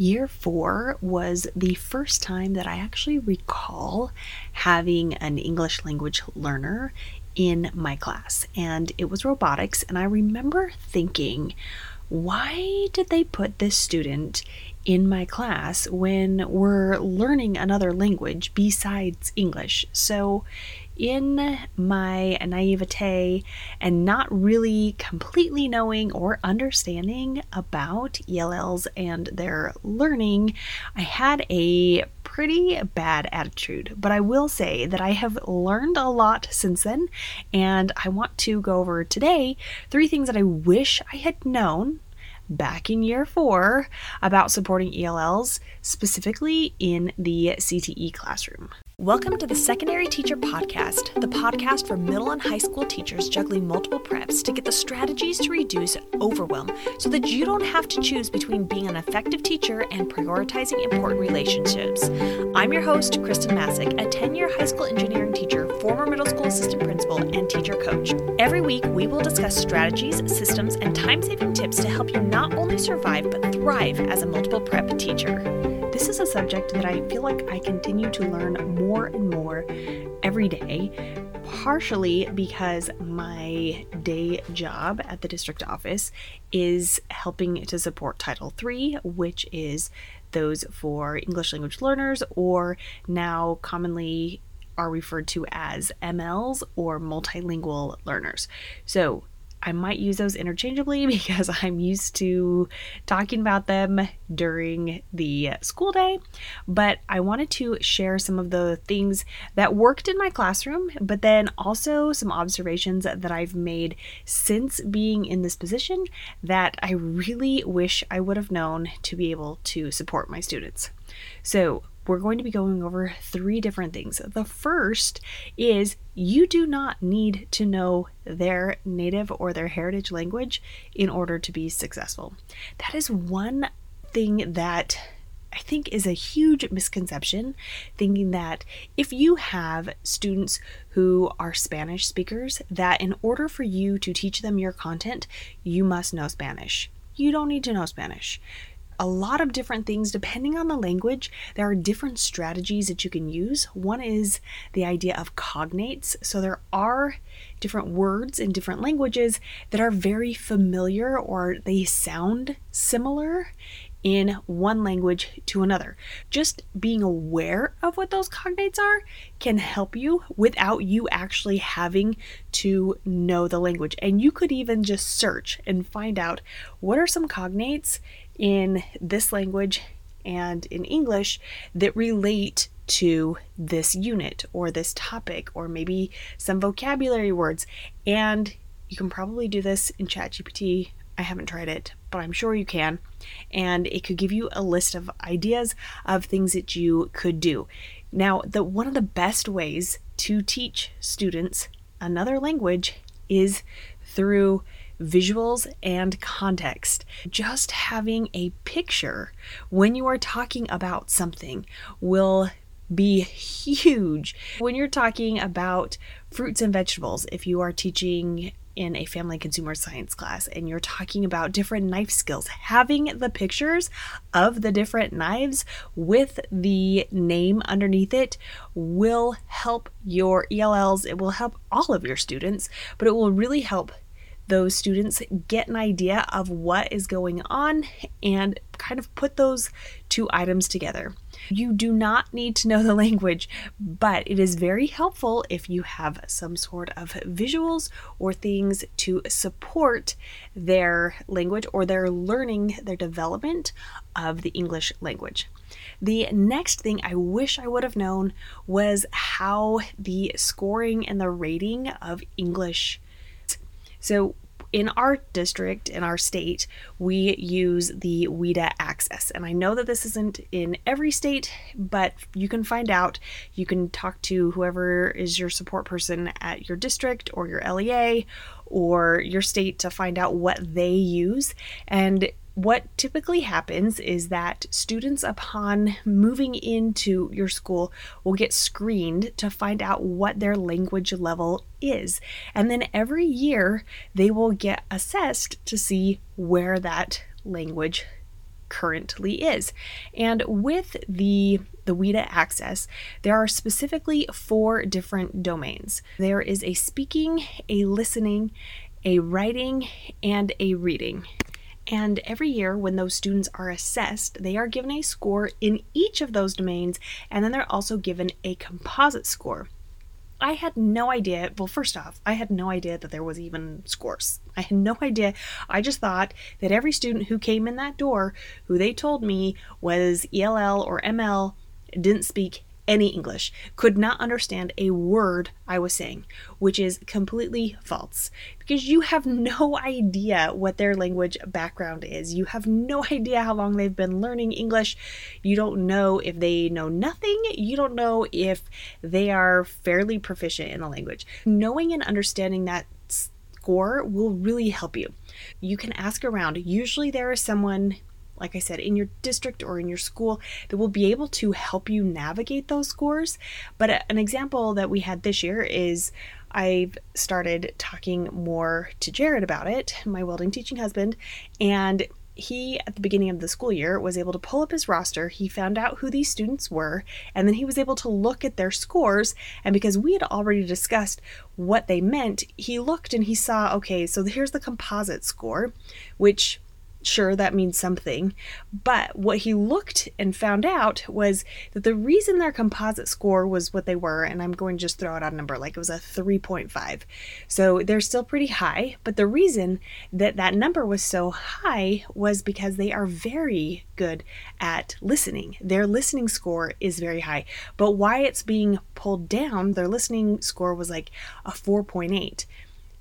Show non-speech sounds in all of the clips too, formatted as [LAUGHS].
year four was the first time that I actually recall having an English language learner in my class, and it was robotics. And I remember thinking, why did they put this student in my class when we're learning another language besides English? So in my naivete and not really completely knowing or understanding about ELLs and their learning, I had a pretty bad attitude. But I will say that I have learned a lot since then, and I want to go over today three things that I wish I had known back in year four about supporting ELLs, specifically in the CTE classroom. Welcome to the Secondary Teacher Podcast, the podcast for middle and high school teachers juggling multiple preps to get the strategies to reduce overwhelm so that you don't have to choose between being an effective teacher and prioritizing important relationships. I'm your host, Khristen Massic, a 10 year high school engineering teacher, former middle school assistant principal, and teacher coach. Every week, we will discuss strategies, systems, and time saving tips to help you not only survive but thrive as a multiple prep teacher. This is a subject that I feel like I continue to learn more and more every day, partially because my day job at the district office is helping to support Title III, which is those for English language learners, or now commonly are referred to as MLs or multilingual learners. So, I might use those interchangeably [LAUGHS] because I'm used to talking about them during the school day. But I wanted to share some of the things that worked in my classroom, but then also some observations that I've made since being in this position that I really wish I would have known to be able to support my students. So, we're going to be going over three different things. The first is you do not need to know their native or their heritage language in order to be successful. That is one thing that I think is a huge misconception, thinking that if you have students who are Spanish speakers, that in order for you to teach them your content, you must know Spanish. You don't need to know Spanish a lot of different things depending on the language. There are different strategies that you can use. One is the idea of cognates. So there are different words in different languages that are very familiar or they sound similar in one language to another. Just being aware of what those cognates are can help you without you actually having to know the language. And you could even just search and find out what are some cognates in this language and in English that relate to this unit or this topic or maybe some vocabulary words. And you can probably do this in ChatGPT. I haven't tried it, but I'm sure you can. And it could give you a list of ideas of things that you could do. Now, the one of the best ways to teach students another language is through visuals, and context. Just having a picture when you are talking about something will be huge. When you're talking about fruits and vegetables, if you are teaching in a family consumer science class and you're talking about different knife skills, having the pictures of the different knives with the name underneath it will help your ELLs. It will help all of your students, but it will really help those students get an idea of what is going on and kind of put those two items together. You do not need to know the [LAUGHS] language, but it is very helpful if you have some sort of visuals or things to support their language or their learning, their development of the English language. The next thing I wish I would have known was how the scoring and the rating of English so, in our district, in our state, we use the WIDA Access. And I know that this isn't in every state, but you can find out. You can talk to whoever is your support person at your district or your LEA or your state to find out what they use. And what typically happens is that students, upon moving into your school, will get screened to find out what their language level is. And then every year, they will get assessed to see where that language currently is. And with the the WIDA access, there are specifically four different domains. There is a speaking, a listening, a writing, and a reading. And every year, when those students are assessed, they are given a score in each of those domains, and then they're also given a composite score. I had no idea. Well, first off, I had no idea that there was even scores. I had no idea. I just thought that every student who came in that door, who they told me was ELL or ML, didn't speak any English, could not understand a word I was saying, which is completely false because you have no [LAUGHS] idea what their language background is. You have no [LAUGHS] idea how long they've been learning English. You don't know if they know nothing. You don't know if they are fairly proficient in the language. Knowing and understanding that score will really help you. You can ask around. Usually, there is someone like I said, in your district or in your school that will be able to help you navigate those scores. But uh, an example that we had this year is I've started talking more to Jared about it, my welding teaching husband, and he at the beginning of the school year was able to pull up his roster he found out who these students were and then he was able to look at their scores and because we had already discussed what they meant he looked and he saw okay so here's the composite score which Sure, that means something. But what he looked and found out was that the reason their composite score was what they were, and I'm going to just throw out a number like it was a 3.5. So they're still pretty high, but the reason that that number was so high was because they are very good at listening. Their listening score is very high. But why it's being pulled down, their listening score was like a 4.8.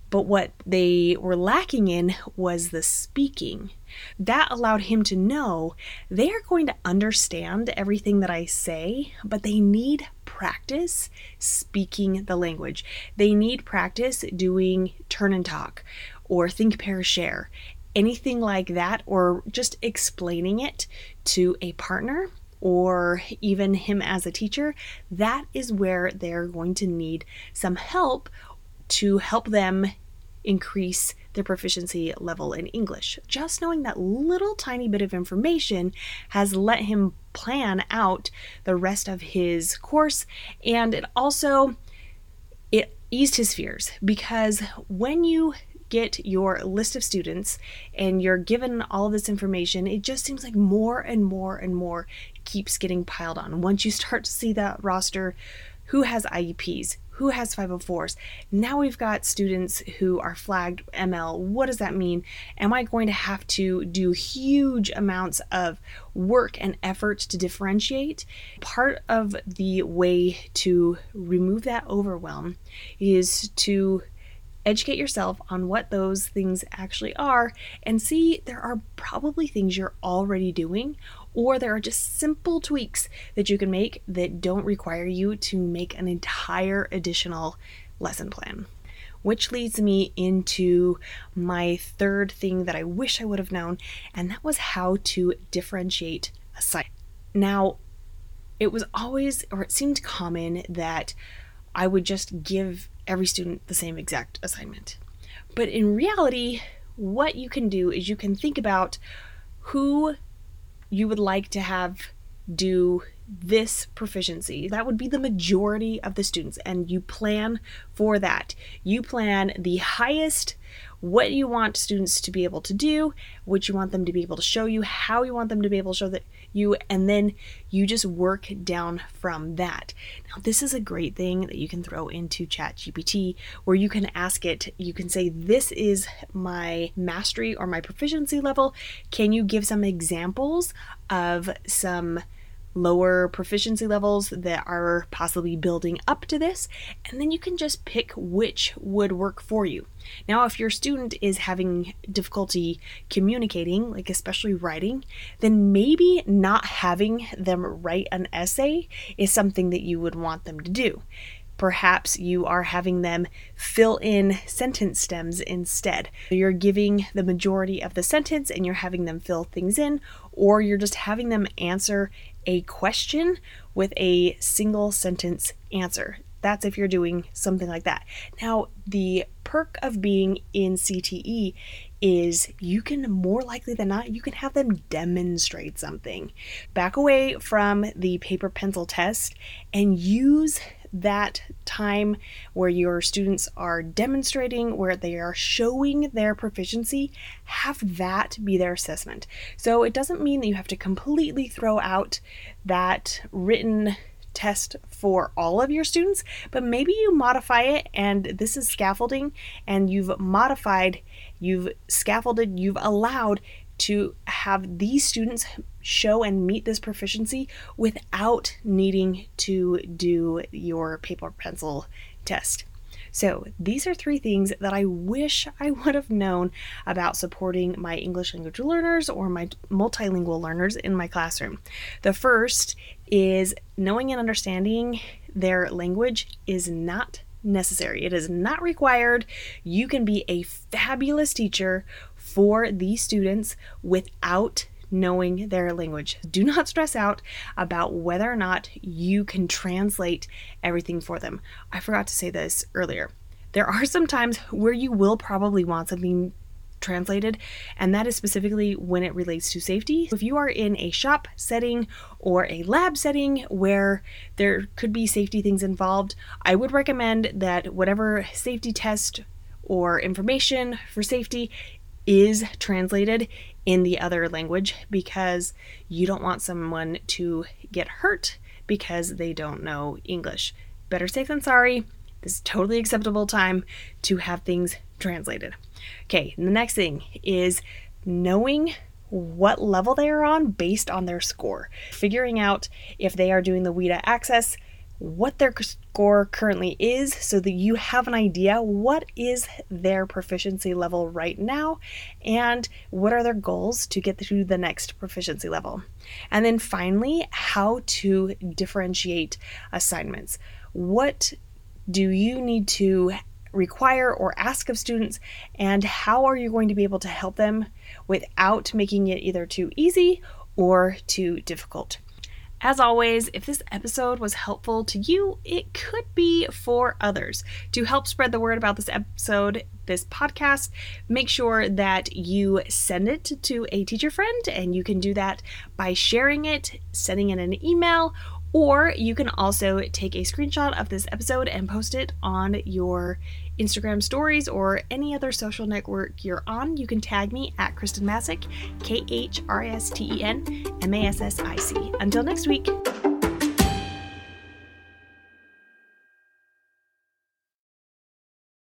But what they were lacking in was the speaking. That allowed him to know they are going to understand everything that I say, but they need practice speaking the language. They need practice doing turn and talk or think, pair, share, anything like that, or just explaining it to a partner or even him as a teacher, that is where they're going to need some help to help them increase their proficiency level in English. Just knowing that little tiny bit of information has let him plan out the rest of his course and it also it eased his fears because when you get your list of students and you're given all this information, it just seems like more and more and more keeps getting piled on. Once you start to see that roster, who has IEPs, who has 504s. Now we've got students who are flagged ML. What does that mean? Am I going to have to do huge amounts of work and effort to differentiate? Part of the way to remove that overwhelm is to educate yourself on what those things actually are and see there are probably things you're already doing or there are just simple tweaks that you can make that don't require you to make an entire additional lesson plan. Which leads me into my third thing that I wish I would have known, and that was how to differentiate a site. Now, it was always, or it seemed common, that I would just give every student the same exact assignment. But in reality, what you can do is you can think about who you would like to have do this proficiency. That would be the majority of the students, and you plan for that. You plan the highest what you want students to be able to do, what you want them to be able to show you, how you want them to be able to show that you, and then you just work down from that. Now, this is a great thing that you can throw into ChatGPT where you can ask it, you can say, This is my mastery or my proficiency level. Can you give some examples of some lower proficiency levels that are possibly building up to this, and then you can just pick which would work for you. Now, if your student is having difficulty communicating, like especially writing, then maybe not having them write an essay is something that you would want them to do. Perhaps you are having them fill in sentence stems instead. You're giving the majority of the sentence and you're having them fill things in, or you're just having them answer a question with a single sentence answer. That's if you're doing something like that. Now, the perk of being in CTE is you can more likely than not you can have them demonstrate something back away from the paper pencil test and use that time where your students are demonstrating, where they are showing their proficiency, have that be their assessment. So it doesn't mean that you have to completely throw out that written test for all of your students, but maybe you modify it and this is scaffolding and you've modified, you've scaffolded, you've allowed to have these students show and meet this proficiency without needing to do your paper pencil test. So, these are three things that I wish I [LAUGHS] would have known about supporting my English language learners or my multilingual learners in my classroom. The first is knowing and understanding their language is not necessary. It is not required. You can be a fabulous teacher for these students without knowing their language. Do not stress out about whether or not you can translate everything for them. I forgot to say this earlier. There are some times where you will probably want something translated, and that is specifically when it relates to safety. If you are in a shop setting or a lab setting where there could be safety things involved, I would recommend that whatever safety test or information for safety is translated in the other language because you don't want someone to get hurt because they don't know English. Better safe than sorry. This is totally acceptable time to have things translated. Okay, the next thing is knowing what level they are on based on their score. Figuring out if they are doing the WIDA access what their score currently is so that you have an idea what is their proficiency level right now and what are their goals to get to the next proficiency level. And then finally, how to differentiate assignments. What do you need to require or ask of students and how are you going to be able to help them without making it either too easy or too difficult? As always, if this episode was helpful to you, it could be for others. To help spread the word about this episode, this podcast, make sure that you send it to a teacher friend, and you can do that by sharing it, sending it an email, or you can also take a screenshot of this episode and post it on your Instagram stories or any other social network you're on. You can tag me at Khristen Massic, K H R S T E N M A S S I C. Until next week.